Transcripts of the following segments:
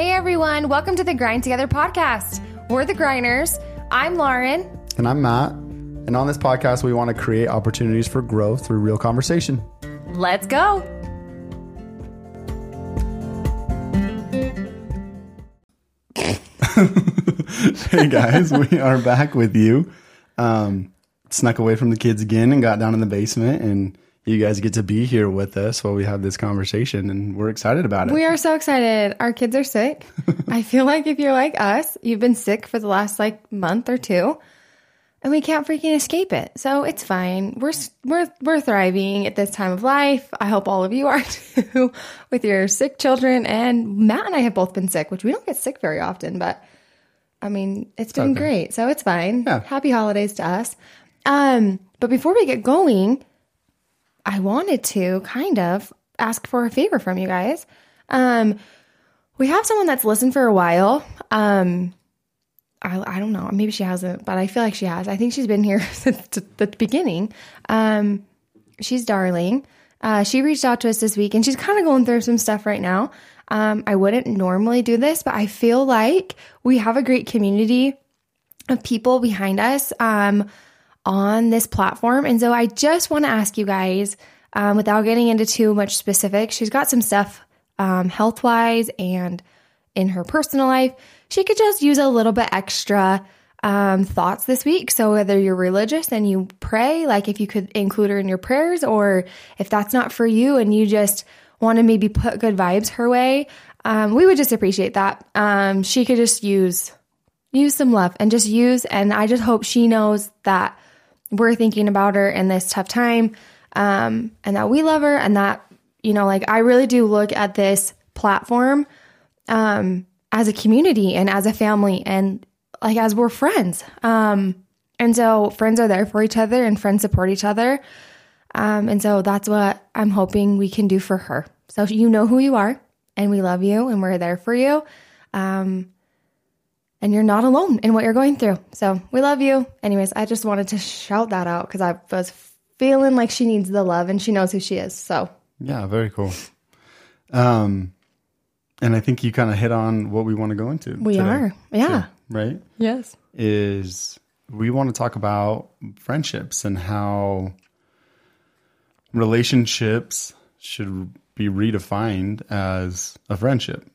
Hey everyone, welcome to the Grind Together podcast. We're the Grinders. I'm Lauren. And I'm Matt. And on this podcast, we want to create opportunities for growth through real conversation. Let's go. hey guys, we are back with you. Um, snuck away from the kids again and got down in the basement and you guys get to be here with us while we have this conversation and we're excited about it. We are so excited. Our kids are sick. I feel like if you're like us, you've been sick for the last like month or two and we can't freaking escape it. So it's fine. We're we're we're thriving at this time of life. I hope all of you are too with your sick children and Matt and I have both been sick, which we don't get sick very often, but I mean, it's been okay. great. So it's fine. Yeah. Happy holidays to us. Um, but before we get going, I wanted to kind of ask for a favor from you guys. Um, we have someone that's listened for a while. Um, I, I don't know. Maybe she hasn't, but I feel like she has. I think she's been here since the beginning. Um, she's darling. Uh, she reached out to us this week and she's kind of going through some stuff right now. Um, I wouldn't normally do this, but I feel like we have a great community of people behind us um, on this platform. And so I just want to ask you guys, um, without getting into too much specific, she's got some stuff um, health wise and in her personal life. She could just use a little bit extra um, thoughts this week. So whether you're religious and you pray, like if you could include her in your prayers, or if that's not for you and you just want to maybe put good vibes her way, um, we would just appreciate that. Um, she could just use use some love and just use. And I just hope she knows that we're thinking about her in this tough time, um, and that we love her, and that you know, like I really do look at this platform um, as a community and as a family, and like as we're friends. Um, and so friends are there for each other, and friends support each other. Um, and so that's what I'm hoping we can do for her. So you know who you are, and we love you, and we're there for you. Um, and you're not alone in what you're going through. So we love you. Anyways, I just wanted to shout that out because I was feeling like she needs the love and she knows who she is. So yeah, very cool. Um, and I think you kind of hit on what we want to go into. We today. are, yeah, so, right. Yes, is we want to talk about friendships and how relationships should be redefined as a friendship.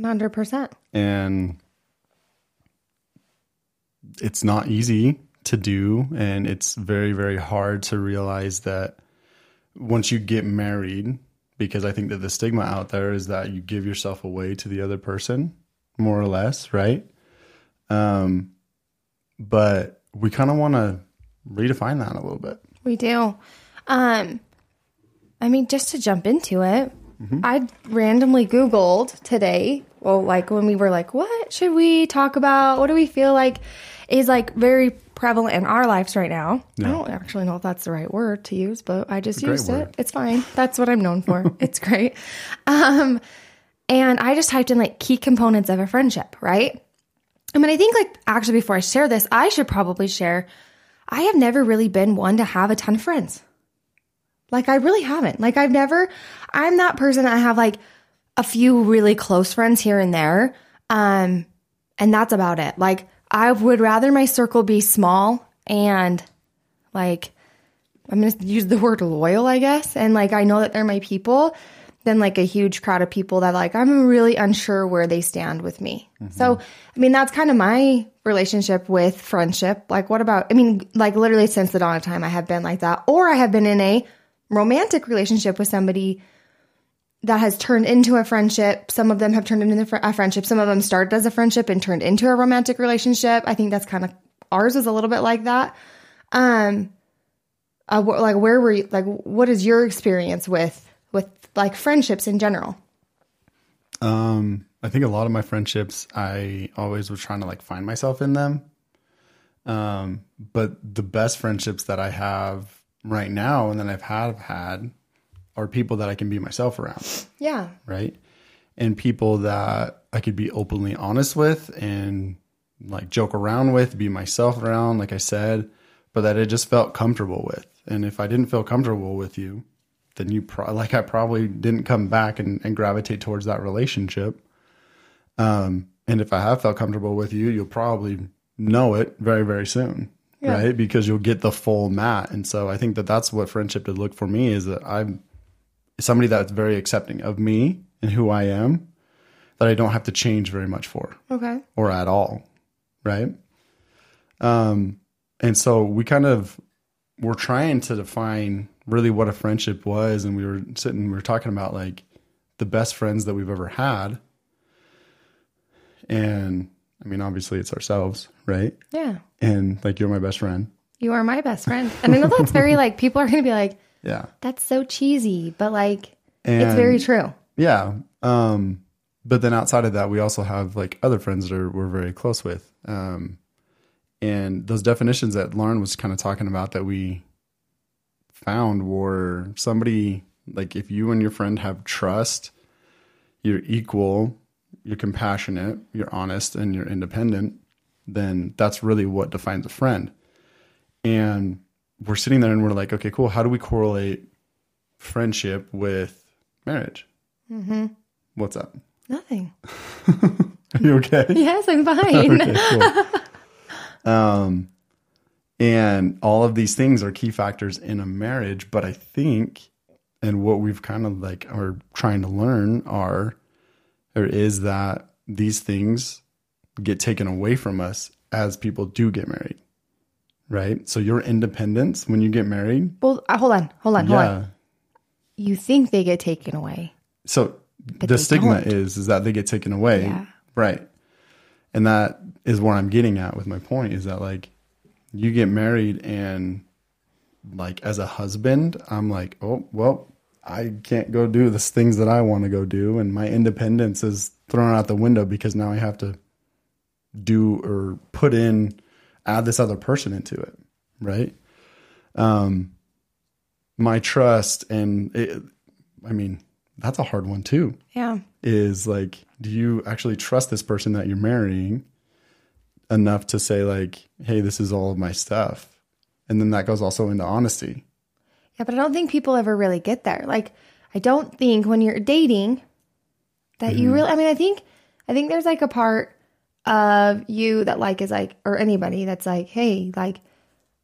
100%. And it's not easy to do. And it's very, very hard to realize that once you get married, because I think that the stigma out there is that you give yourself away to the other person, more or less, right? Um, but we kind of want to redefine that a little bit. We do. Um, I mean, just to jump into it, mm-hmm. I randomly Googled today. Well, like when we were like, what should we talk about? What do we feel like is like very prevalent in our lives right now? I don't actually know if that's the right word to use, but I just used it. It's fine. That's what I'm known for. it's great. Um, and I just typed in like key components of a friendship, right? I mean, I think like actually before I share this, I should probably share. I have never really been one to have a ton of friends. Like I really haven't. Like I've never I'm that person I have like a few really close friends here and there. Um and that's about it. Like I would rather my circle be small and like I'm going to use the word loyal, I guess, and like I know that they're my people than like a huge crowd of people that like I'm really unsure where they stand with me. Mm-hmm. So, I mean, that's kind of my relationship with friendship. Like what about I mean, like literally since the dawn of time I have been like that or I have been in a romantic relationship with somebody that has turned into a friendship. Some of them have turned into a friendship. Some of them started as a friendship and turned into a romantic relationship. I think that's kind of ours is a little bit like that. Um, uh, like where were you? Like, what is your experience with with like friendships in general? Um, I think a lot of my friendships, I always was trying to like find myself in them. Um, but the best friendships that I have right now and that I've have had are people that I can be myself around. Yeah. Right. And people that I could be openly honest with and like joke around with, be myself around, like I said, but that I just felt comfortable with. And if I didn't feel comfortable with you, then you pro- like I probably didn't come back and, and gravitate towards that relationship. Um, and if I have felt comfortable with you, you'll probably know it very, very soon, Yeah. right? Because you'll get the full Matt. And so I think that that's what friendship did look for me is that I'm somebody that's very accepting of me and who I am that I don't have to change very much for Okay. or at all, right? Um, and so we kind of were trying to define really what a friendship was, and we were sitting, we were talking about like the best friends that we've ever had, and I mean, obviously, it's ourselves, right? Yeah. And like, you're my best friend, You are my best friend. And I know that's very like people are gonna be like, yeah, that's so cheesy, but like and it's very true. Yeah. Um, but then outside of that, we also have like other friends that are, we're very close with. Um, and those definitions that Lauren was kind of talking about that we found were somebody like if you and your friend have trust, you're equal, you're compassionate, you're honest, and you're independent, then that's really what defines a friend. And we're sitting there and we're like, okay, cool. How do we correlate friendship with marriage? Mm-hmm. What's up? Nothing. Are you okay? Yes, I'm fine. okay, cool. Um, and all of these things are key factors in a marriage, but I think, and what we've kind of like are trying to learn are, or is that these things get taken away from us as people do get married, right? So your independence when you get married, Well, uh, hold on, hold on, hold yeah. on. You think they get taken away? So the stigma don't. is is that they get taken away, Yeah. right? And that is where I'm getting at with my point is that like you get married and like as a husband, I'm like, oh well, I can't go do the things that I want to go do, and my independence is thrown out the window because now I have to do or put in add this other person into it, right? Um, my trust and it, I mean that's a hard one too Yeah. is like do you actually trust this person that you're marrying enough to say like hey this is all of my stuff and then that goes also into honesty Yeah, but I don't think people ever really get there. Like, I don't think when you're dating that you really, I mean, I think, I think there's like a part of you that like is like, or anybody that's like, hey, like,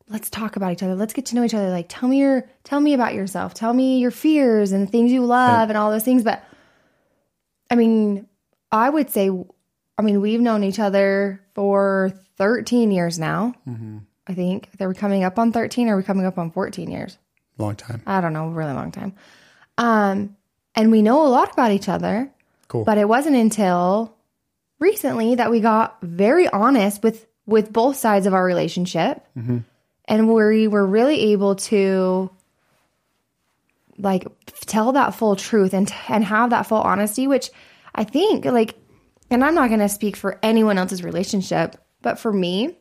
let's talk about each other. Let's get to know each other. Like, tell me your, tell me about yourself. Tell me your fears and the things you love and all those things. But I mean, I would say, I mean, we've known each other for 13 years now. I think. Are we coming up on 13 or are we coming up on 14 years? long time I don't know, really long time. Um, and we know a lot about each other, cool but it wasn't until recently that we got very honest with with both sides of our relationship, mm-hmm. and we were really able to like tell that full truth and and have that full honesty, which I think like, and I'm not going to speak for anyone else's relationship, but for me,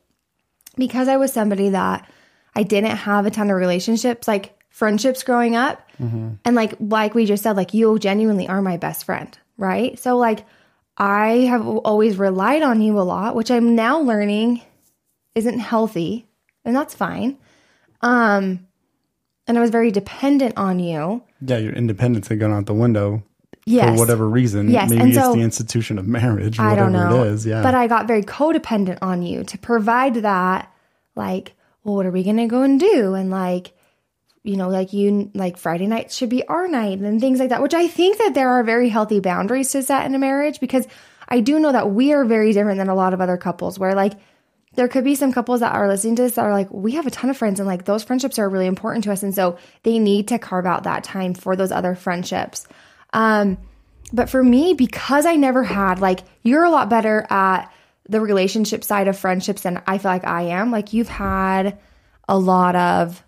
because I was somebody that I didn't have a ton of relationships, like friendships growing up. Mm-hmm. And like like we just said, like you genuinely are my best friend, right? So like I have always relied on you a lot, which I'm now learning isn't healthy, and that's fine. Um and I was very dependent on you. yeah your independence had gone out the window Yes. for whatever reason Yes, maybe and it's so- the institution of marriage I don't know. it is yeah But I got very codependent on you to provide that, like, well, what are we going to go and do? And like, you know, like you, like Friday night should be our night and things like that, which I think that there are very healthy boundaries to set in a marriage because I do know that we are very different than a lot of other couples where like, there could be some couples that are listening to this that are like, we have a ton of friends and like those friendships are really important to us. And so they need to carve out that time for those other friendships. Um, but for me, because I never had, like, you're a lot better at the relationship side of friendships than I feel like I am. Like, you've had a lot of,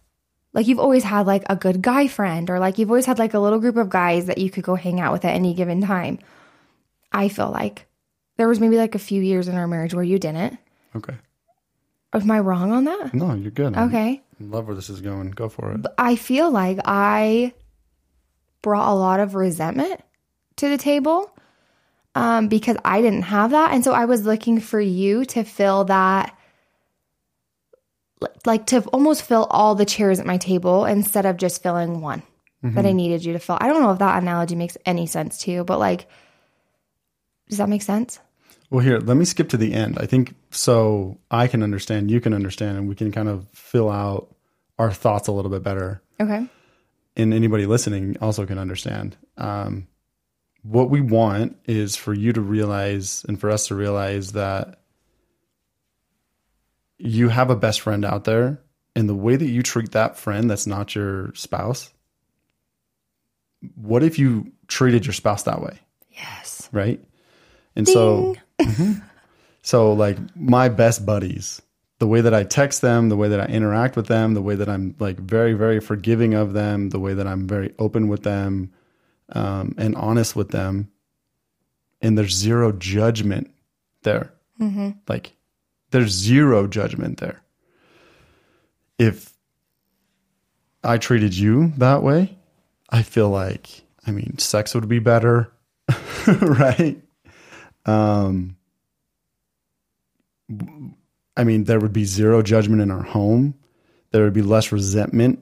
like, you've always had, like, a good guy friend, or like, you've always had, like, a little group of guys that you could go hang out with at any given time. I feel like there was maybe like a few years in our marriage where you didn't. okay Am I wrong on that? no you're good I Okay. love where this is going go for it I feel like I brought a lot of resentment to the table um, because I didn't have that. And so I was looking for you to fill that, like to almost fill all the chairs at my table instead of just filling one that I needed you to fill. I don't know if that analogy makes any sense to you, but like, does that make sense? Well, here, let me skip to the end. I think so I can understand, you can understand, and we can kind of fill out our thoughts a little bit better. Okay. And anybody listening also can understand. Um, what we want is for you to realize and for us to realize that you have a best friend out there, and the way that you treat that friend that's not your spouse, what if you treated your spouse that way? Yes. right? And so, Mhm. so like my best buddies, the way that I text them, the way that I interact with them, the way that I'm like very, very forgiving of them, the way that I'm very open with them, um, and honest with them, and there's zero judgment there. Like, there's zero judgment there. If I treated you that way, I feel like, I mean, sex would be better, right? Um, I mean, there would be zero judgment in our home. There would be less resentment.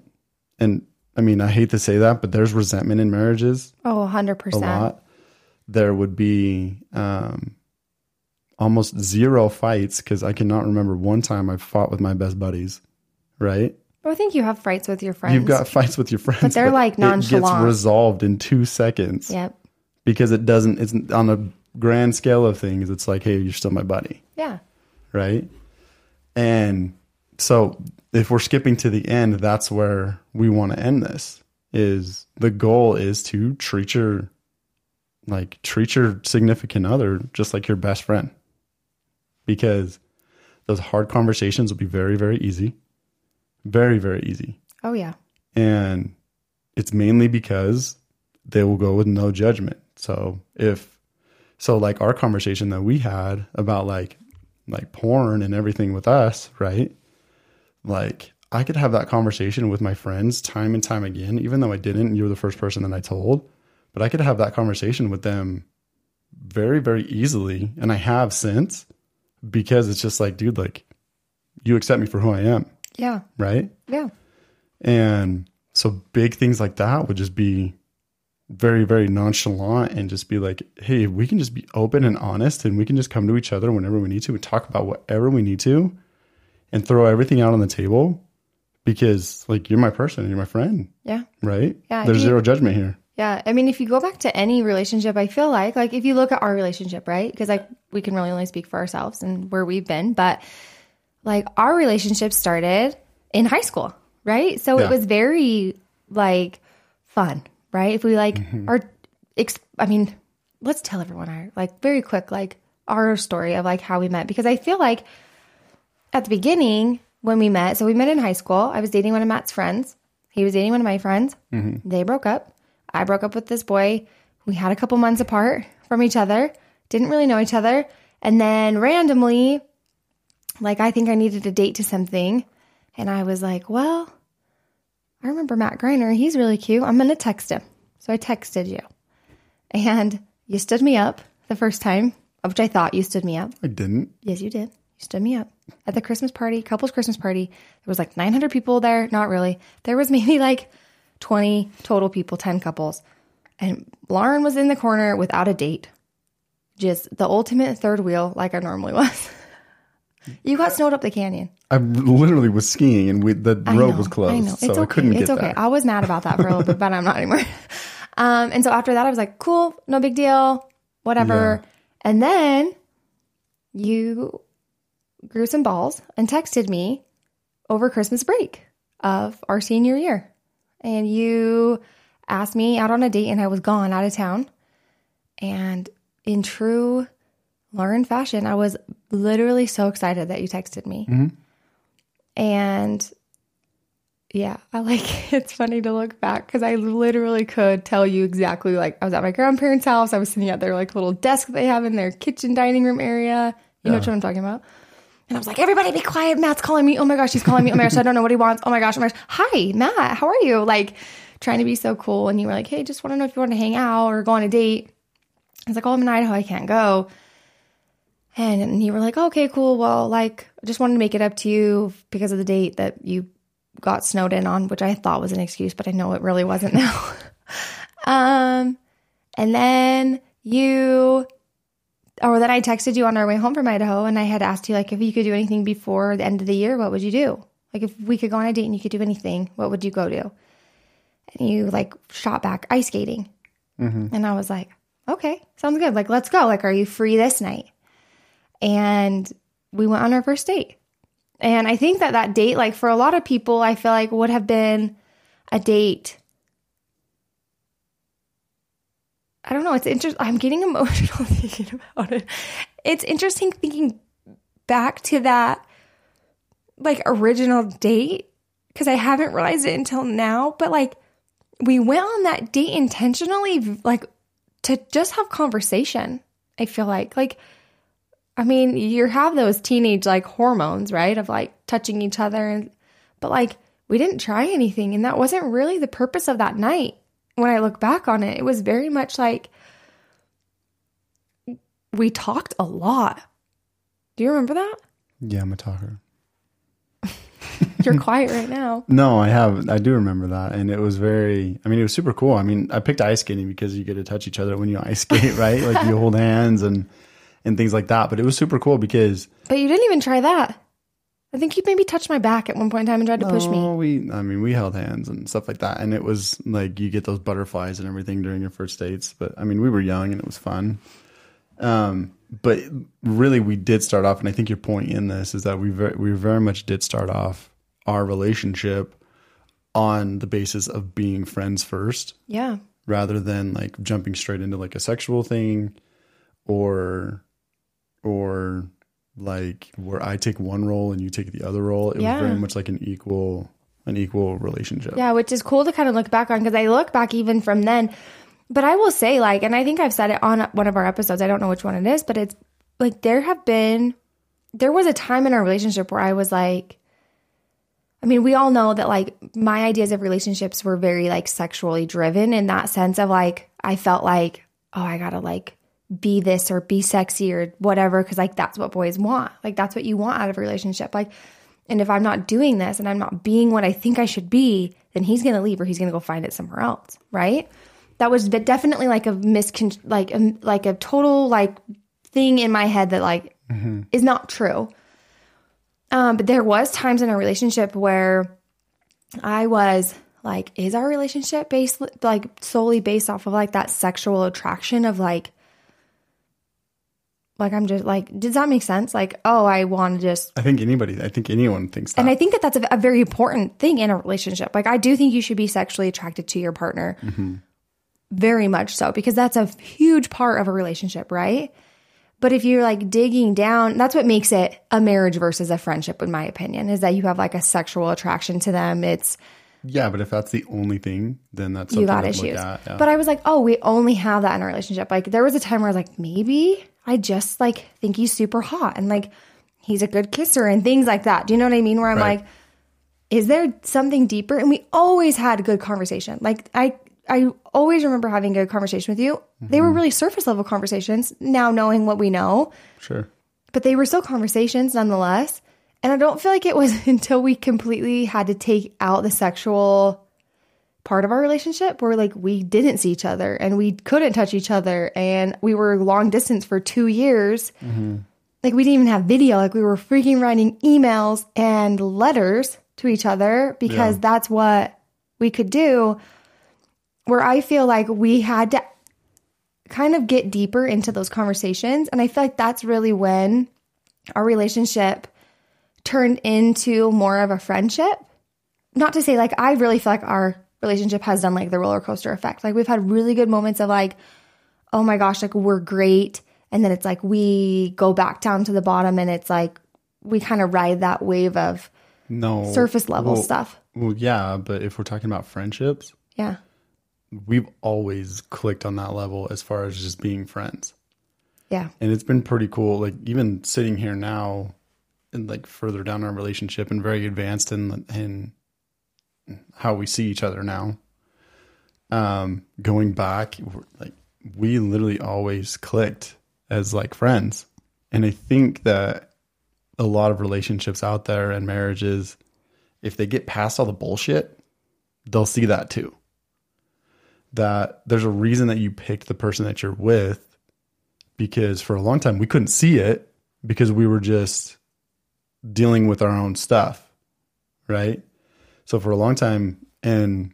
And I mean, I hate to say that, but there's resentment in marriages Oh, a 100%. A lot. There would be um, almost zero fights because I cannot remember one time I fought with my best buddies, right? I think you have fights with your friends. You've got fights with your friends, but they're, like, nonchalant. It gets resolved in two seconds Yep. because it doesn't. It's on a grand scale of things. It's like, hey, you're still my buddy, Yeah. right? And so, if we're skipping to the end, that's where we want to end this. Is the goal is to treat your like treat your significant other just like your best friend, because those hard conversations will be very very easy, very very easy. Oh, yeah. and it's mainly because they will go with no judgment. So if so like our conversation that we had about like like porn and everything with us right? Like i could have that conversation with my friends time and time again even though i didn't. You were the first person that i told but i could have that conversation with them very very easily. And i have since because it's just like dude like you accept me for who i am Yeah. right Yeah. and so big things like that would just be very, very nonchalant and just be like, hey, we can just be open and honest and we can just come to each other whenever we need to and talk about whatever we need to and throw everything out on the table because like you're my person, you're my friend, Yeah. right? Yeah, There's you- zero judgment here. Yeah, I mean, if you go back to any relationship, I feel like, like if you look at our relationship, right? Because like we can really only speak for ourselves and where we've been, but like our relationship started in high school, right? So Yeah. it was very like fun, right? If we like Mm-hmm. our, ex- I mean, let's tell everyone our like very quick like our story of like how we met because I feel like at the beginning when we met, so we met in high school. I was dating one of Matt's friends. He was dating one of my friends. They broke up. I broke up with this boy. We had a couple months apart from each other. Didn't really know each other. And then randomly, like I think I needed a date to something. And I was like, well, I remember Matt Griner. He's really cute. I'm going to text him. So I texted you. And you stood me up the first time, which I thought you stood me up. I didn't. Yes, you did. You stood me up at the Christmas party, couples Christmas party. There was like 900 people there. Not really. There was maybe like 20 total people, 10 couples. And Lauren was in the corner without a date. Just the ultimate third wheel, like I normally was. you got snowed up the canyon. I literally was skiing and we, the I road know, was closed. I know. So it's I okay. couldn't it's okay. there. I was mad about that for a little bit, but I'm not anymore. Um, and so after that, I was like, cool, no big deal, whatever. And then you grew some balls and texted me over Christmas break of our senior year. And you asked me out on a date, and I was gone out of town. And in true Lauren fashion, I was literally so excited that you texted me. Mm-hmm. And yeah, I like it's funny to look back because I literally could tell you exactly like I was at my grandparents' house. I was sitting at their like little desk they have in their kitchen dining room area. You know what I'm talking about? And I was like, everybody be quiet. Matt's calling me. Oh my gosh, he's calling me. Oh my gosh, I don't know what he wants. Oh my gosh, oh my gosh. Hi, Matt. How are you? Like trying to be so cool. And you were like, hey, just want to know if you want to hang out or go on a date. I was like, oh, I'm in Idaho. I can't go. And, you were like, okay, cool. Well, like, I just wanted to make it up to you because of the date that you got snowed in on, which I thought was an excuse, but I know it really wasn't now. um, and then you or that I texted you on our way home from Idaho and I had asked you like if you could do anything before the end of the year, what would you do? Like if we could go on a date and you could do anything, what would you go do? And you like shot back ice skating. Mm-hmm. And I was like, okay, sounds good. Like, let's go. Like, are you free this night? And we went on our first date. And I think that that date, like for a lot of people, I feel like would have been a date. I don't know. It's interesting. I'm getting emotional thinking about it. It's interesting thinking back to that like original date because I haven't realized it until now. But like, we went on that date intentionally, like to just have conversation. I feel like, like, I mean, you have those teenage like hormones, right? Of like touching each other, and but like we didn't try anything, and that wasn't really the purpose of that night. When I look back on it, it was very much like we talked a lot. Do you remember that? Yeah, I'm a talker. You're quiet right now. No, I have. I do remember that, and it was very. I mean, it was super cool. I mean, I picked ice skating because you get to touch each other when you ice skate, right? like you hold hands and and things like that. But it was super cool because But you didn't even try that. I think you maybe touched my back at one point in time and tried to push me. Oh, we. I mean, we held hands and stuff like that, and it was like you get those butterflies and everything during your first dates. But I mean, we were young and it was fun. Um, but really, we did start off, and I think your point in this is that we very, we very much did start off our relationship on the basis of being friends first, Yeah. rather than like jumping straight into like a sexual thing, or or like where I take one role and you take the other role. It Yeah. was very much like an equal an equal relationship. Yeah, which is cool to kind of look back on because I look back even from then. But I will say, like, and I think I've said it on one of our episodes. I don't know which one it is, but it's like there have been, there was a time in our relationship where I was like, I mean, we all know that like my ideas of relationships were very like sexually driven in that sense of like, I felt like, oh, I gotta like be this or be sexy or whatever, because like that's what boys want. Like that's what you want out of a relationship. Like, and if I'm not doing this and I'm not being what I think I should be, then he's to leave or he's to go find it somewhere else, right? That was definitely like a miscon like a, like a total like thing in my head that like is not true. Um, but there was times in a relationship where I was like, is our relationship based like solely based off of like that sexual attraction of like like I'm just like, does that make sense? Like, oh, I want to just I think anybody, I think anyone thinks that. and I think that that's a, a very important thing in a relationship. Like, I do think you should be sexually attracted to your partner, mm-hmm. very much so, because that's a huge part of a relationship, right? But if you're like digging down, that's what makes it a marriage versus a friendship, in my opinion, is that you have like a sexual attraction to them. It's yeah, but if that's the only thing, then that's you got issues. at, yeah. But I was like, oh, we only have that in our relationship. Like there was a time where I was like, maybe I just like think he's super hot and like he's a good kisser and things like that. Do you know what I mean? Where I'm Right. like, is there something deeper? And we always had a good conversation. Like I I always remember having a good conversation with you. They Mm-hmm. were really surface level conversations, now knowing what we know sure. but they were still conversations nonetheless. And I don't feel like it was until we completely had to take out the sexual part of our relationship where like we didn't see each other and we couldn't touch each other and we were long distance for two years. Mm-hmm. Like we didn't even have video. Like we were freaking writing emails and letters to each other because Yeah. that's what we could do. Where I feel like we had to kind of get deeper into those conversations. And I feel like that's really when our relationship turned into more of a friendship. Not to say like I really feel like our relationship has done like the roller coaster effect. Like we've had really good moments of like, oh my gosh, like we're great. And then it's like we go back down to the bottom and it's like we kind of ride that wave of No. surface level well- stuff. Well, yeah, but if we're talking about friendships, Yeah. we've always clicked on that level as far as just being friends. Yeah. And it's been pretty cool. Like even sitting here now and like further down our relationship and very advanced in in how we see each other now. Um, going back, like we literally always clicked as like friends. And I think that a lot of relationships out there and marriages, if they get past all the bullshit, they'll see that too. That there's a reason that you picked the person that you're with because for a long time we couldn't see it because we were just dealing with our own stuff, right? So for a long time, and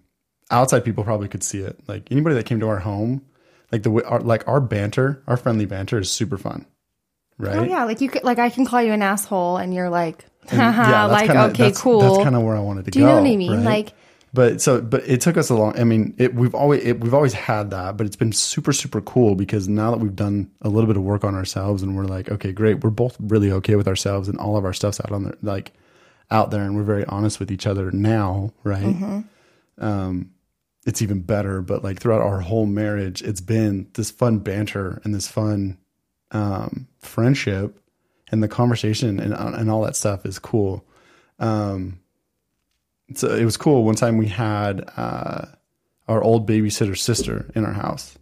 outside people probably could see it. Like anybody that came to our home, like the our, like our banter, our friendly banter is super fun, right? Oh yeah, like you could like I can call you an asshole and you're like, And, yeah, like kinda- okay, that's- cool. That's kind of where I wanted to Do go. Do you know what I mean? right? Like but so but it took us a long i mean it, we've always it, we've always had that but it's been super super cool because now that we've done a little bit of work on ourselves and we're like okay great we're both really okay with ourselves and all of our stuff's out on there like out there and we're very honest with each other now right Mm-hmm. um it's even better but like throughout our whole marriage it's been this fun banter and this fun um friendship and the conversation and and all that stuff is cool um so it was cool. One time we had uh, our old babysitter's sister in our house,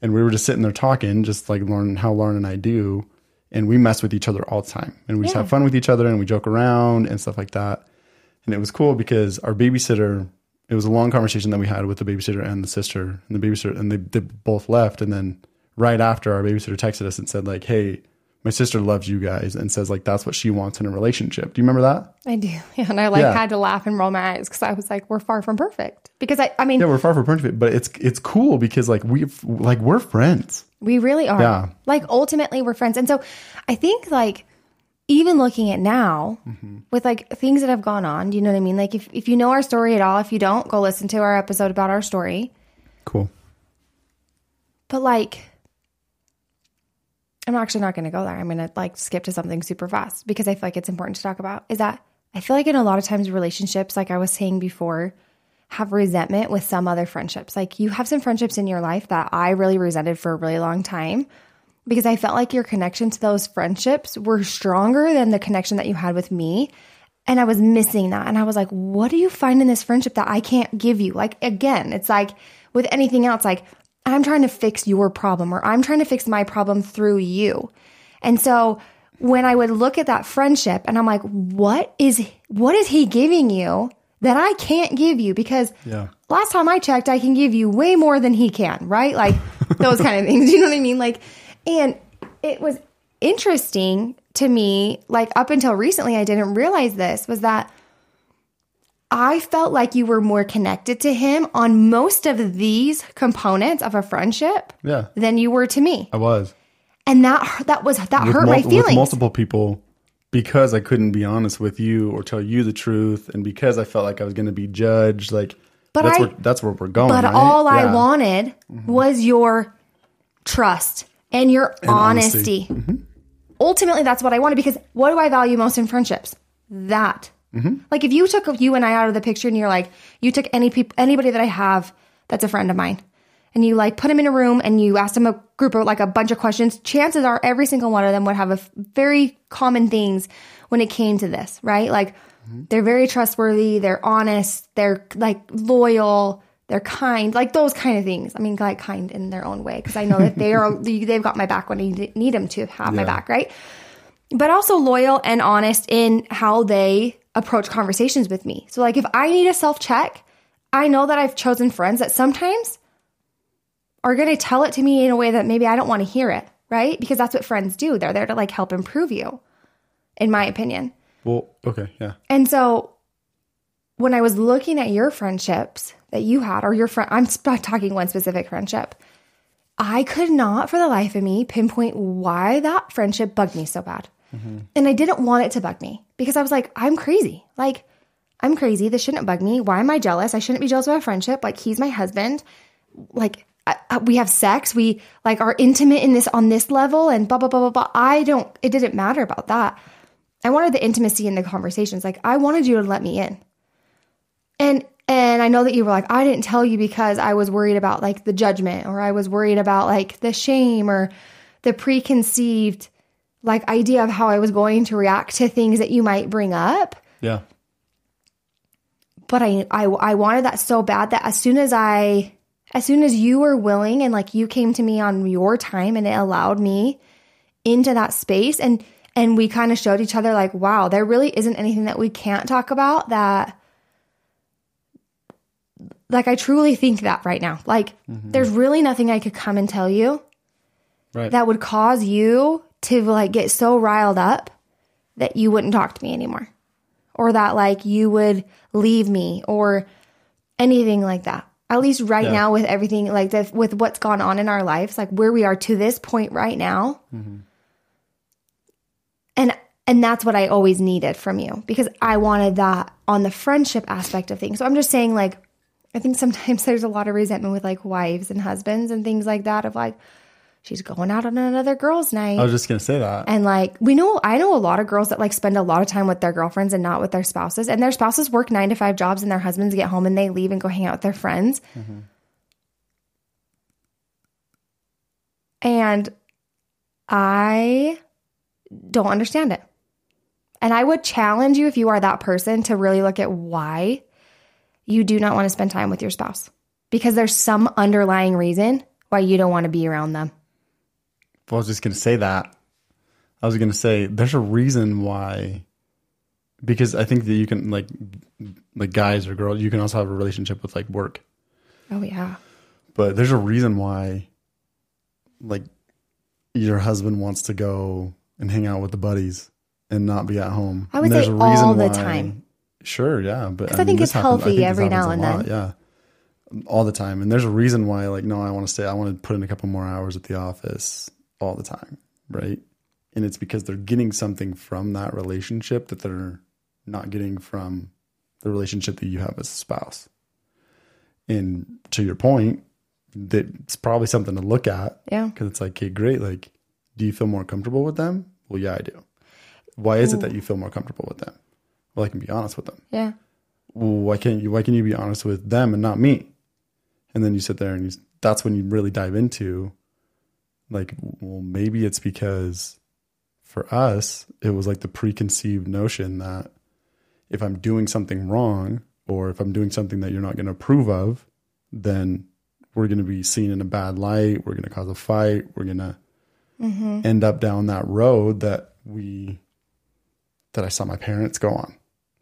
and we were just sitting there talking, just like Lauren, how Lauren and I do, and we mess with each other all the time, and we just have fun with each other, and we joke around and stuff like that. And it was cool because our babysitter, it was a long conversation that we had with the babysitter and the sister, and the babysitter, and they, they both left, and then right after our babysitter texted us and said like, "Hey." My sister loves you guys and says like that's what she wants in a relationship. Do you remember that? I do. Yeah, and I like Yeah. had to laugh and roll my eyes because I was like, we're far from perfect. Because I I mean, Yeah, we're far from perfect, but it's it's cool because like we like we're friends. We really are. Yeah. Like ultimately we're friends. And so I think like even looking at now Mm-hmm. with like things that have gone on, do you know what I mean? Like if, if you know our story at all, if you don't, go listen to our episode about our story. Cool. But like I'm actually not gonna go there. I'm gonna like skip to something super fast because I feel like it's important to talk about. Is that I feel like in a lot of times relationships, like I was saying before, have resentment with some other friendships. Like you have some friendships in your life that I really resented for a really long time because I felt like your connection to those friendships were stronger than the connection that you had with me. And I was missing that. And I was like, what do you find in this friendship that I can't give you? Like, again, it's like with anything else, like I'm trying to fix your problem or I'm trying to fix my problem through you. And so when I would look at that friendship and I'm like, what is, what is he giving you that I can't give you? Because Yeah. last time I checked, I can give you way more than he can, right? Like those kind of things. You know what I mean? Like, and it was interesting to me, like up until recently, I didn't realize this was that I felt like you were more connected to him on most of these components of a friendship Yeah, than you were to me. I was And that, that was, that with, hurt mul- my feelings. with multiple people because I couldn't be honest with you or tell you the truth, and because I felt like I was going to be judged. Like, But that's I- where that's where we're going. But right? all I Yeah. wanted mm-hmm. was your trust and your honesty. honesty. Mm-hmm. Ultimately, that's what I wanted because what do I value most in friendships? That. Mm-hmm. Like if you took you and I out of the picture and you're like, you took any people, anybody that I have that's a friend of mine, and you like put them in a room and you ask them a group of like a bunch of questions, chances are every single one of them would have a f- very common things when it came to this, right? Like mm-hmm. they're very trustworthy, they're honest, they're like loyal, they're kind, like those kind of things. I mean, like kind in their own way because I know that they are they've got my back when I need need them to have my back, right? But also loyal and honest in how they approach conversations with me. So like if I need a self check, I know that I've chosen friends that sometimes are going to tell it to me in a way that maybe I don't want to hear it, right? Because that's what friends do. They're there to like help improve you, in my opinion. Well, okay, yeah, And so when I was looking at your friendships that you had, or your friend, I'm talking one specific friendship, I could not for the life of me pinpoint why that friendship bugged me so bad. And I didn't want it to bug me because I was like, I'm crazy. Like, I'm crazy. This shouldn't bug me. Why am I jealous? I shouldn't be jealous of a friendship. Like, he's my husband. Like, I, I- we have sex. We like are intimate in this on this level and blah, blah, blah, blah, blah. I don't, it didn't matter about that. I wanted the intimacy in the conversations. Like, I wanted you to let me in. And, and I know that you were like, I didn't tell you because I was worried about like the judgment or I was worried about like the shame or the preconceived like idea of how I was going to react to things that you might bring up. yeah, But I, I, I wanted that so bad that as soon as I, as soon as you were willing and like you came to me on your time and it allowed me into that space and, and we kind of showed each other like, wow, there really isn't anything that we can't talk about that like I truly think that right now. Like mm-hmm. there's really nothing I could come and tell you Right. that would cause you to like get so riled up that you wouldn't talk to me anymore. Or that like you would leave me or anything like that. At least right Yeah. now with everything like the, with what's gone on in our lives like where we are to this point right now. Mm-hmm. And and that's what i always needed from you because i wanted that on the friendship aspect of things. So i'm just saying like i think sometimes there's a lot of resentment with like wives and husbands and things like that of like she's going out on another girls night I was just gonna say that. and like we know I know a lot of girls that like spend a lot of time with their girlfriends and not with their spouses. And their spouses work nine to five jobs and their husbands get home and they leave and go hang out with their friends. Mm-hmm. And I don't understand it. And I would challenge you if you are that person to really look at why you do not want to spend time with your spouse. Because there's some underlying reason why you don't want to be around them. I was just gonna say that. I was gonna say there's a reason why, because I think that you can like, like guys or girls, you can also have a relationship with like work, Oh yeah. but there's a reason why, like, your husband wants to go and hang out with the buddies and not be at home. I would there's say a reason all the why- time. Sure, yeah, but I think this it's happens- healthy think every now and lot, then. Yeah, all the time. And there's a reason why, like, no, I want to stay. I want to put in a couple more hours at the office all the time, right? And it's because they're getting something from that relationship that they're not getting from the relationship that you have as a spouse. And to your point, that it's probably something to look at Yeah. because it's like, okay, great. Like, do you feel more comfortable with them? Well, yeah, I do. Why is it that you feel more comfortable with them? Well, I can be honest with them. Yeah. Well, why can't you? Why can you be honest with them and not me? And then you sit there and you, that's when you really dive into, like, well, maybe it's because for us it was like the preconceived notion that if I'm doing something wrong or if I'm doing something that you're not going to approve of, then we're going to be seen in a bad light. We're going to cause a fight. We're going to mm-hmm. end up down that road that we that I saw my parents go on,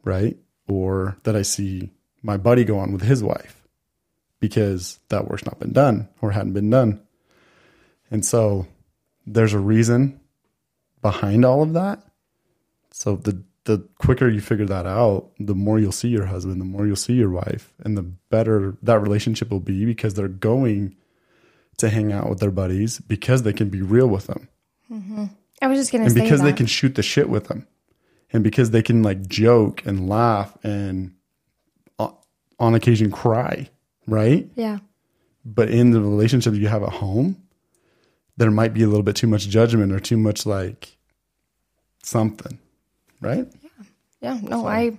right? Or that I see my buddy go on with his wife because that work's not been done or hadn't been done. And so there's a reason behind all of that. So the the quicker you figure that out, the more you'll see your husband, the more you'll see your wife, and the better that relationship will be because they're going to hang out with their buddies because they can be real with them I was just gonna say and because that. they can shoot the shit with them and because they can like joke and laugh and uh, on occasion cry right yeah. but in the relationship you have at home there might be a little bit too much judgment or too much like something right Yeah. Yeah. No, I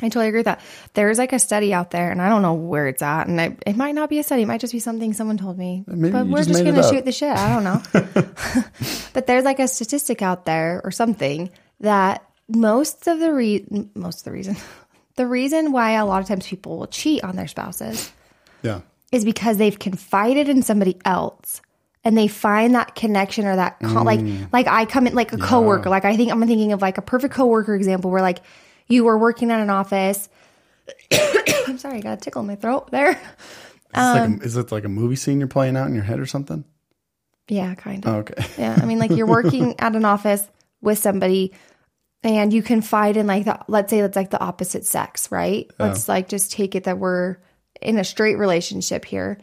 I totally agree with that. There's like a study out there, and I don't know where it's at, and I, it might not be a study. It might just be something someone told me. Maybe but we're just just gonna shoot the shit. I don't know. but there's like a statistic out there or something that most of the re- most of the reason the reason why a lot of times people will cheat on their spouses yeah is because they've confided in somebody else and they find that connection or that con- like mm. like I come in like a coworker. Like I think I'm thinking of like a perfect coworker example where like you were working at an office. I'm sorry I got a tickle in my throat there. Is, it like a, um, is it like a movie scene you're playing out in your head or something? Yeah kind of. Oh, okay. Yeah I mean like you're working at an office with somebody and you confide in like the let's say it's like the opposite sex right? Oh. Let's like just take it that we're in a straight relationship here.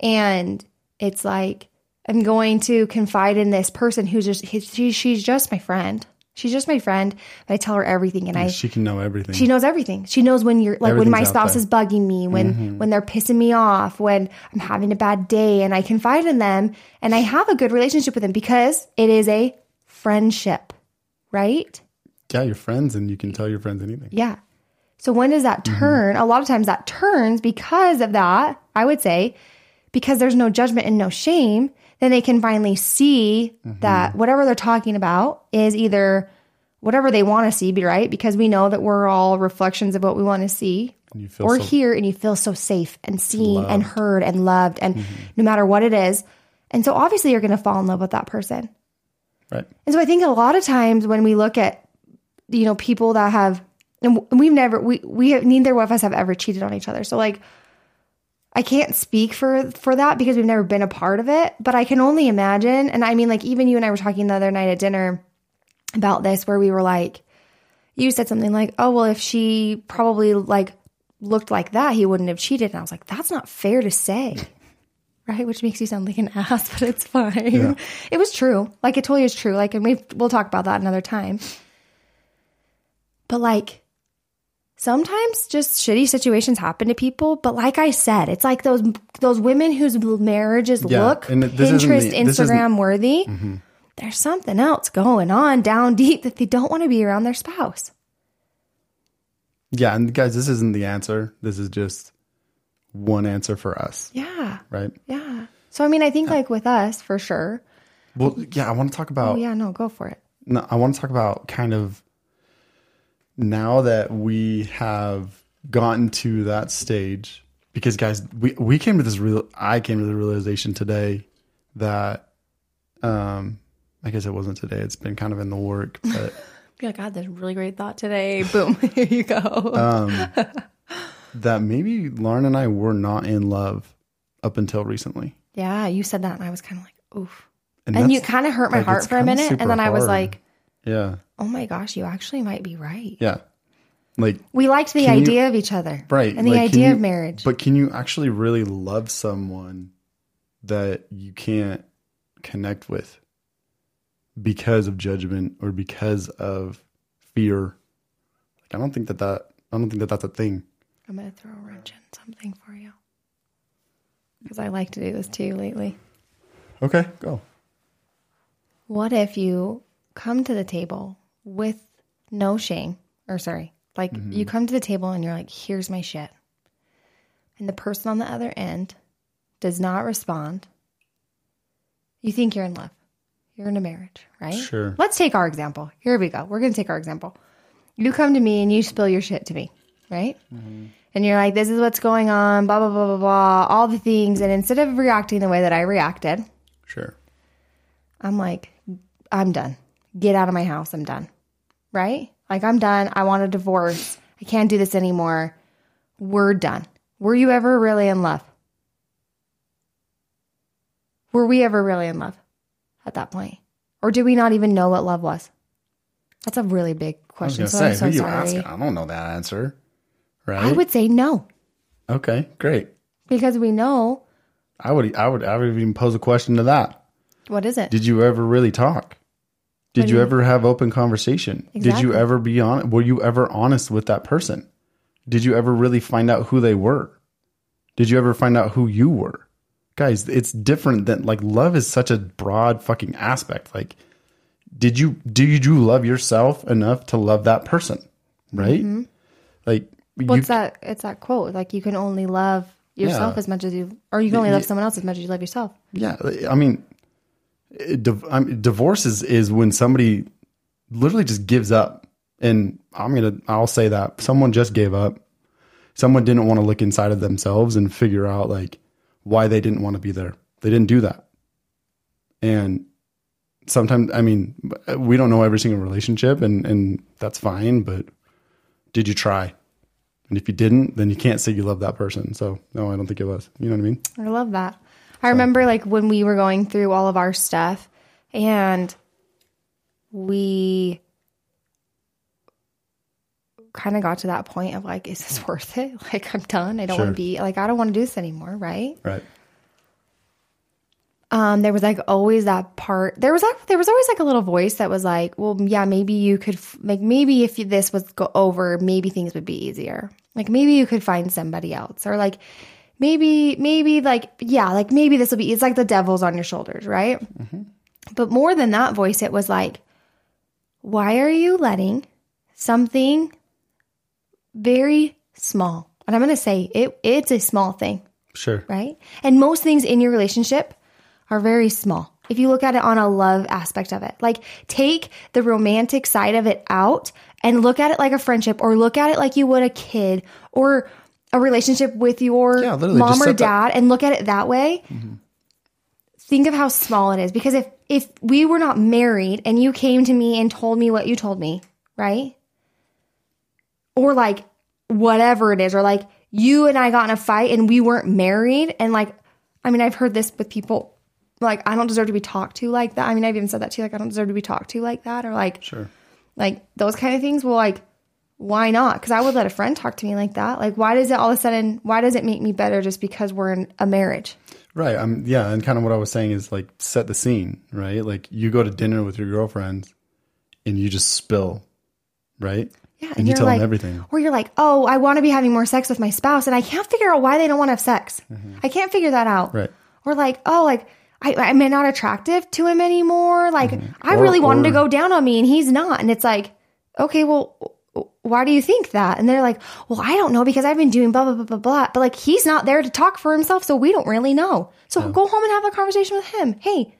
And it's like i'm going to confide in this person who's just she, she's just my friend she's just my friend but i tell her everything and i she can know everything she knows everything. She knows when you're like when my spouse there. is bugging me, when mm-hmm. when they're pissing me off, when I'm having a bad day, and I confide in them, and I have a good relationship with them because it is a friendship, right? yeah you're friends and you can tell your friends anything Yeah. So when does that mm-hmm. turn? A lot of times that turns because of that. I would say because there's no judgment and no shame. Then they can finally see mm-hmm. that whatever they're talking about is either whatever they want to see, be right? Because we know that we're all reflections of what we want to see and you feel or so hear, and you feel so safe and seen and heard and loved, and mm-hmm. no matter what it is. And so obviously you're going to fall in love with that person. right And so I think a lot of times when we look at, you know, people that have, and we've never, we, we have, neither of us have ever cheated on each other. So like, I can't speak for for that because we've never been a part of it, but I can only imagine. And I mean, like even you and I were talking the other night at dinner about this, where we were like, you said something like, "Oh well, if she probably like looked like that, he wouldn't have cheated." And I was like, "That's not fair to say." Right, which makes you sound like an ass, but it's fine. It was true. Like it totally is true. Like, and we we'll talk about that another time. But like, sometimes just shitty situations happen to people. But like I said, it's like those those women whose marriages Yeah, look Pinterest, the- Instagram worthy. Mm-hmm. There's something else going on down deep that they don't want to be around their spouse. Yeah, and guys, this isn't the answer. This is just one answer for us, Yeah, right? yeah. So I mean, I think like with us for sure. Well, yeah, I want to talk about Oh yeah, no, go for it. no, I want to talk about kind of now that we have gotten to that stage because guys, we we came to this real I came to the realization today that um I guess it wasn't today. It's been kind of in the work, but Be like, God, that's a really great thought today. Boom, here you go. um that maybe Lauren and I were not in love up until recently. yeah, you said that, and I was kind of like, oof. And, And you kind of hurt my like, heart for a minute, and then I was like, yeah. Oh my gosh, you actually might be right. Yeah. Like We liked the Can you- idea of each other, right And the like, idea you- of marriage. but can you actually really love someone that you can't connect with because of judgment or because of fear like i don't think that that i don't think that that's a thing I'm gonna throw a wrench in something for you because I like to do this too lately. okay go What if you come to the table with no shame, or sorry, like mm-hmm. you come to the table and you're like, here's my shit. And the person on the other end does not respond. You think you're in love. You're in a marriage, right? Sure. Let's take our example. Here we go. We're going to take our example. You come to me and you spill your shit to me, right? Mm-hmm. And you're like, this is what's going on, blah, blah, blah, blah, blah, all the things. And instead of reacting the way that I reacted, sure I'm like, I'm done. Get out of my house. I'm done. Right? Like, I'm done. I want a divorce. I can't do this anymore. We're done. Were you ever really in love? Were we ever really in love at that point? Or did we not even know what love was? That's a really big i was question. So say I'm so who you sorry. asking i don't know that answer right I would say no okay great because we know i would i would i would even pose a question to that what is it? did you ever really talk did you ever have open conversation did you ever be on were you ever honest with that person did you ever really find out who they were did you ever find out who you were guys it's different than like love is such a broad fucking aspect like did you do you love yourself enough to love that person right mm-hmm. like you What's that? It's that quote. Like you can only love yourself Yeah. as much as you, or you can only love someone else as much as you love yourself. Yeah, I mean, div- divorce is is when somebody literally just gives up, and I'm gonna I'll say that someone just gave up. Someone didn't want to look inside of themselves and figure out like why they didn't want to be there. They didn't do that, and sometimes I mean we don't know every single relationship, and and that's fine. But did you try? And if you didn't, then you can't say you love that person. So no, I don't think it was. You know what I mean? I love that. I remember like when we were going through all of our stuff and we kind of got to that point of like, is this worth it? Like, I'm done. I don't want to be like, I don't want to do this anymore. Right. Right. Um, there was like always that part. There was like, there was always like a little voice that was like, well, yeah, maybe you could f- like maybe if you- this was go over, maybe things would be easier. Like maybe you could find somebody else, or like maybe maybe like yeah, like maybe this will be. It's like the devil's on your shoulders, right? Mm-hmm. But more than that voice, it was like, why are you letting something very small? And I'm going to say it. It's a small thing Sure. right? And most things in your relationship are very small. If you look at it on a love aspect of it, like take the romantic side of it out and look at it like a friendship or look at it like you would a kid or a relationship with your Yeah, mom or dad and look at it that way. Think of how small it is because if if we were not married and you came to me and told me what you told me, right? Or like whatever it is or like you and I got in a fight and we weren't married and like I mean I've heard this with people like I don't deserve to be talked to like that. I mean I've even said that to you like I don't deserve to be talked to like that or like Sure. like those kind of things. Well like why not? Because I would let a friend talk to me like that. Like why does it all of a sudden why does it make me better just because we're in a marriage? Right. I'm yeah, and kind of what I was saying is like set the scene, right? Like you go to dinner with your girlfriend and you just spill, right? Yeah, And you you're tell like, them everything. Or you're like, oh, I want to be having more sex with my spouse, and I can't figure out why they don't want to have sex. I can't figure that out. Mm-hmm. Right. Or like, oh, like I, I'm not attractive to him anymore. Like I Mm-hmm. Or- really wanted to go down on me, and he's not. And it's like, okay, well, why do you think that? And they're like, well, I don't know because I've been doing blah blah blah blah blah. But like, he's not there to talk for himself, so we don't really know. So go home and have a conversation with him. Hey,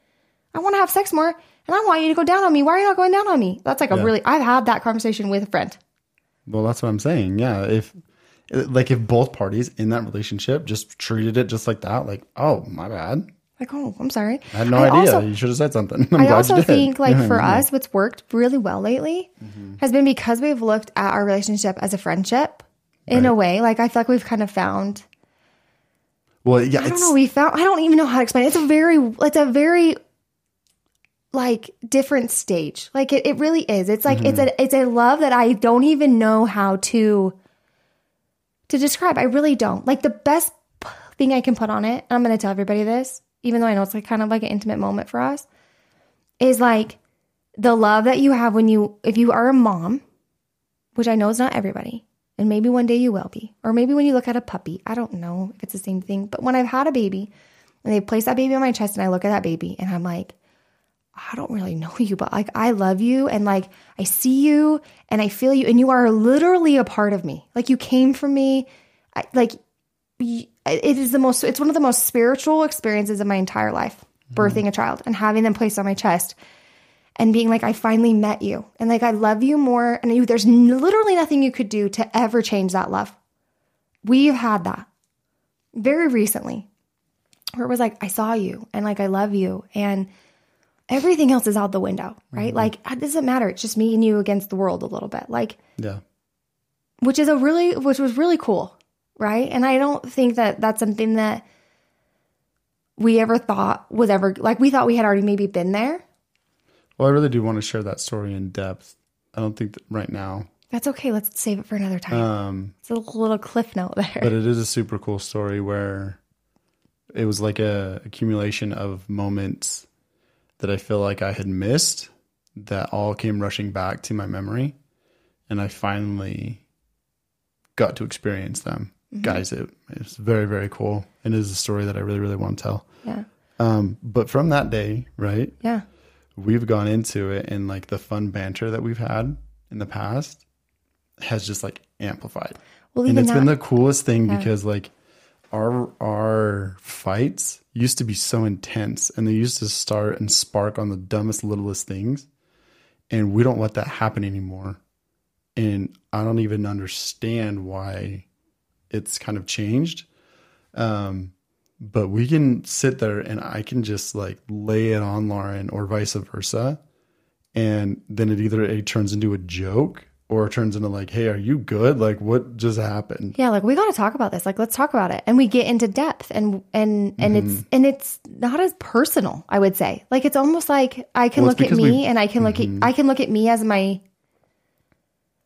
I want to have sex more, and I want you to go down on me. Why are you not going down on me? That's like a really. I've had that conversation with a friend. Well, that's what I'm saying. Yeah, if like if both parties in that relationship just treated it just like that, like, oh, my bad. Like, oh, I'm sorry. I had no I idea. also- you should have said something. I'm I also think, like, Yeah, for yeah. us, what's worked really well lately Mm-hmm. has been because we've looked at our relationship as a friendship in a way. Like, I feel like we've kind of found, Well, yeah, I don't it's, know, we found, I don't even know how to explain it. It's a very, it's a very, like, different stage. Like, it, it really is. It's like, it's Mm-hmm. a, it's a love that I don't even know how to, to describe. I really don't. Like, the best thing I can put on it, and I'm going to tell everybody this, even though I know it's like kind of like an intimate moment for us, is like the love that you have when you, if you are a mom, which I know is not everybody, and maybe one day you will be, or maybe when you look at a puppy, I don't know if it's the same thing, but when I've had a baby and they place that baby on my chest and I look at that baby and I'm like, I don't really know you, but like I love you and like I see you and I feel you and you are literally a part of me. Like you came from me. I, like it is the most it's one of the most spiritual experiences of my entire life birthing a child and having them placed on my chest and being like i finally met you. And like i love you more and you, there's n- literally nothing you could do to ever change that love. We've had that very recently where it was like i saw you and like i love you and everything else is out the window right? Mm-hmm. Like uh, it doesn't matter. It's just me and you against the world a little bit. Like yeah. which is a really which was really cool right? And i don't think that that's something that we ever thought was ever like we thought we had already maybe been there. Well, I really do want to share that story in depth. I don't think that right now, that's okay. Let's save it for another time. Um, it's a little cliff note there. but it is a super cool story where it was like a accumulation of moments that I feel like I had missed that all came rushing back to my memory, and I finally got to experience them. Guys, it it's very very cool, and it is a story that I really really want to tell. yeah. Um, but from that day, right, yeah. we've gone into it and like the fun banter that we've had in the past has just like amplified. well and it's that been the coolest thing because like our our fights used to be so intense and they used to start and spark on the dumbest littlest things. And we don't let that happen anymore. And i don't even understand why it's kind of changed. Um but we can sit there and i can just like lay it on lauren or vice versa. And then it either it turns into a joke or it turns into like hey are you good? Like what just happened? Yeah like we got to talk about this. Like let's talk about it. And we get into depth and and and Mm-hmm. it's and it's not as personal i would say. Like it's almost like i can Well, look at me and i can look at i can look at me as my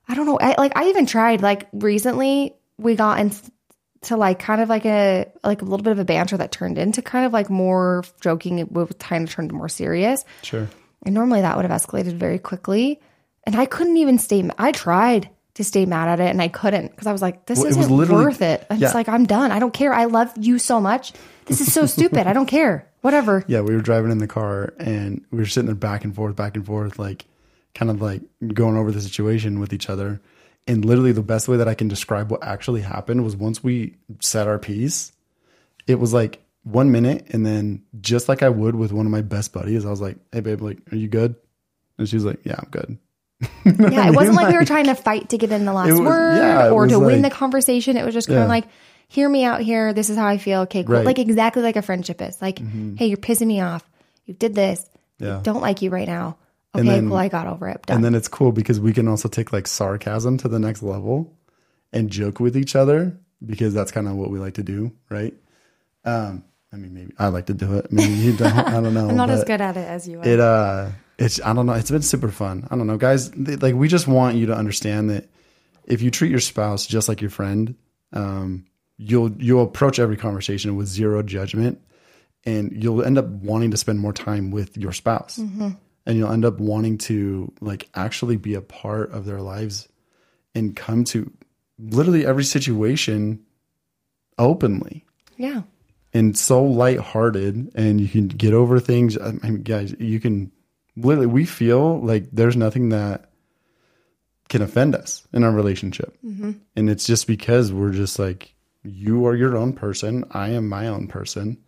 i don't know I, like i even tried like recently we got into like kind of like a like a little bit of a banter that turned into kind of like more joking it would kind of turned more serious sure and normally that would have escalated very quickly. And I couldn't even stay, I tried to stay mad at it and I couldn't because I was like, this Well, isn't worth it. And yeah. it's like, I'm done. I don't care. I love you so much. This is so stupid. I don't care. Whatever. yeah we were driving in the car and we were sitting there back and forth back and forth like kind of like going over the situation with each other and literally the best way that i can describe what actually happened was once we set our piece it was like one minute and then just like i would with one of my best buddies i was like hey babe like are you good and she's like yeah i'm good Yeah. It wasn't like we were trying to fight to get in the last was- word yeah, or to win the conversation. It was just kind Yeah. of like, hear me out here. This is how I feel. Okay, cool. Right. Mm-hmm. Like exactly like a friendship is. Like, hey, you're pissing me off. You did this. Yeah. Don't like you right now. Okay, And then- cool. I got over it. Done. And then it's cool because we can also take like sarcasm to the next level and joke with each other. because that's kind of what we like to do, right? Um, I mean, maybe I like to do it. Maybe you don't. I don't know. I'm not as good at it as you are. It uh, it's I don't know. It's been super fun. I don't know, guys. th- Like we just want you to understand that if you treat your spouse just like your friend, um, you'll you'll approach every conversation with zero judgment, and you'll end up wanting to spend more time with your spouse, and you'll end up wanting to like actually be a part of their lives and come to literally every situation openly yeah. and so lighthearted and you can get over things. I mean, guys, you can literally, we feel like there's nothing that can offend us in our relationship. Mm-hmm. And it's just because we're just like, you are your own person. I am my own person.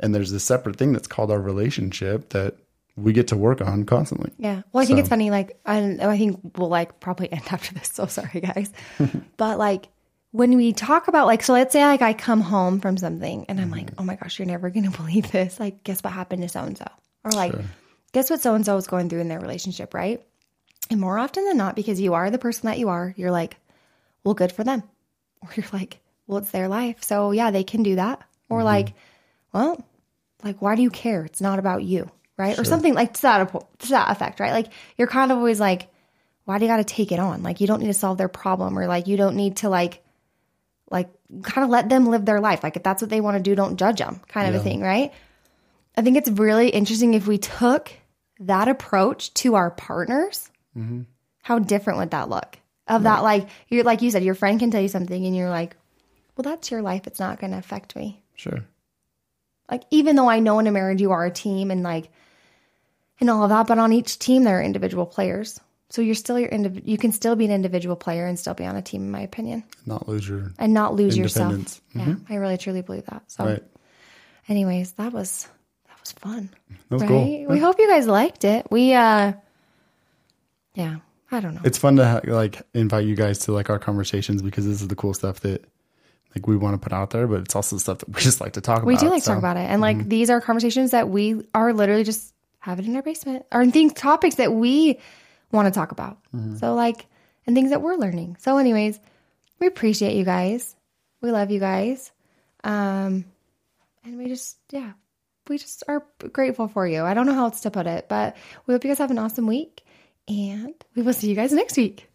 And there's this separate thing that's called our relationship that we get to work on constantly. Yeah. Well, I think So- it's funny. Like, I, I think we'll like probably end after this. So sorry, guys. but like, when we talk about like, so let's say like I come home from something and I'm like, mm-hmm. oh my gosh, you're never going to believe this. Like, guess what happened to so and so? Or like, guess what so and so is going through in their relationship, right? And more often than not, because you are the person that you are, you're like, well, good for them. Or you're like, well, it's their life. So yeah, they can do that. Or mm-hmm. like, well, like, why do you care? It's not about you, right? Or something like to that, to that effect, right? Like, you're kind of always like, why do you got to take it on? Like, you don't need to solve their problem, or like, you don't need to like, like, kind of let them live their life. Like, if that's what they want to do, don't judge them, kind of a thing, right? I think it's really interesting if we took that approach to our partners. Mm-hmm. How different would that look? Of that, like you're like you said, your friend can tell you something, and you're like, well, that's your life. It's not going to affect me Sure. like even though I know in a marriage you are a team and like and all of that, but on each team there are individual players. So you're still your indiv- you can still be an individual player and still be on a team, in my opinion, Not lose your and not lose yourself. Independence. Yeah, I really truly believe that. So, right. anyways, that was that was fun, That was right? cool. We hope you guys liked it. We uh, yeah, I don't know. It's fun to ha- like invite you guys to like our conversations because this is the cool stuff that like we want to put out there, but it's also stuff that we just like to talk We about. We do like to so- talk about it. And mm-hmm. like these are conversations that we are literally just having in our basement or in things topics that we want to talk about. Mm-hmm. So like and things that we're learning. So anyways, we appreciate you guys. We love you guys. Um and we just yeah, we just are grateful for you. I don't know how else to put it, but we hope you guys have an awesome week and we will see you guys next week.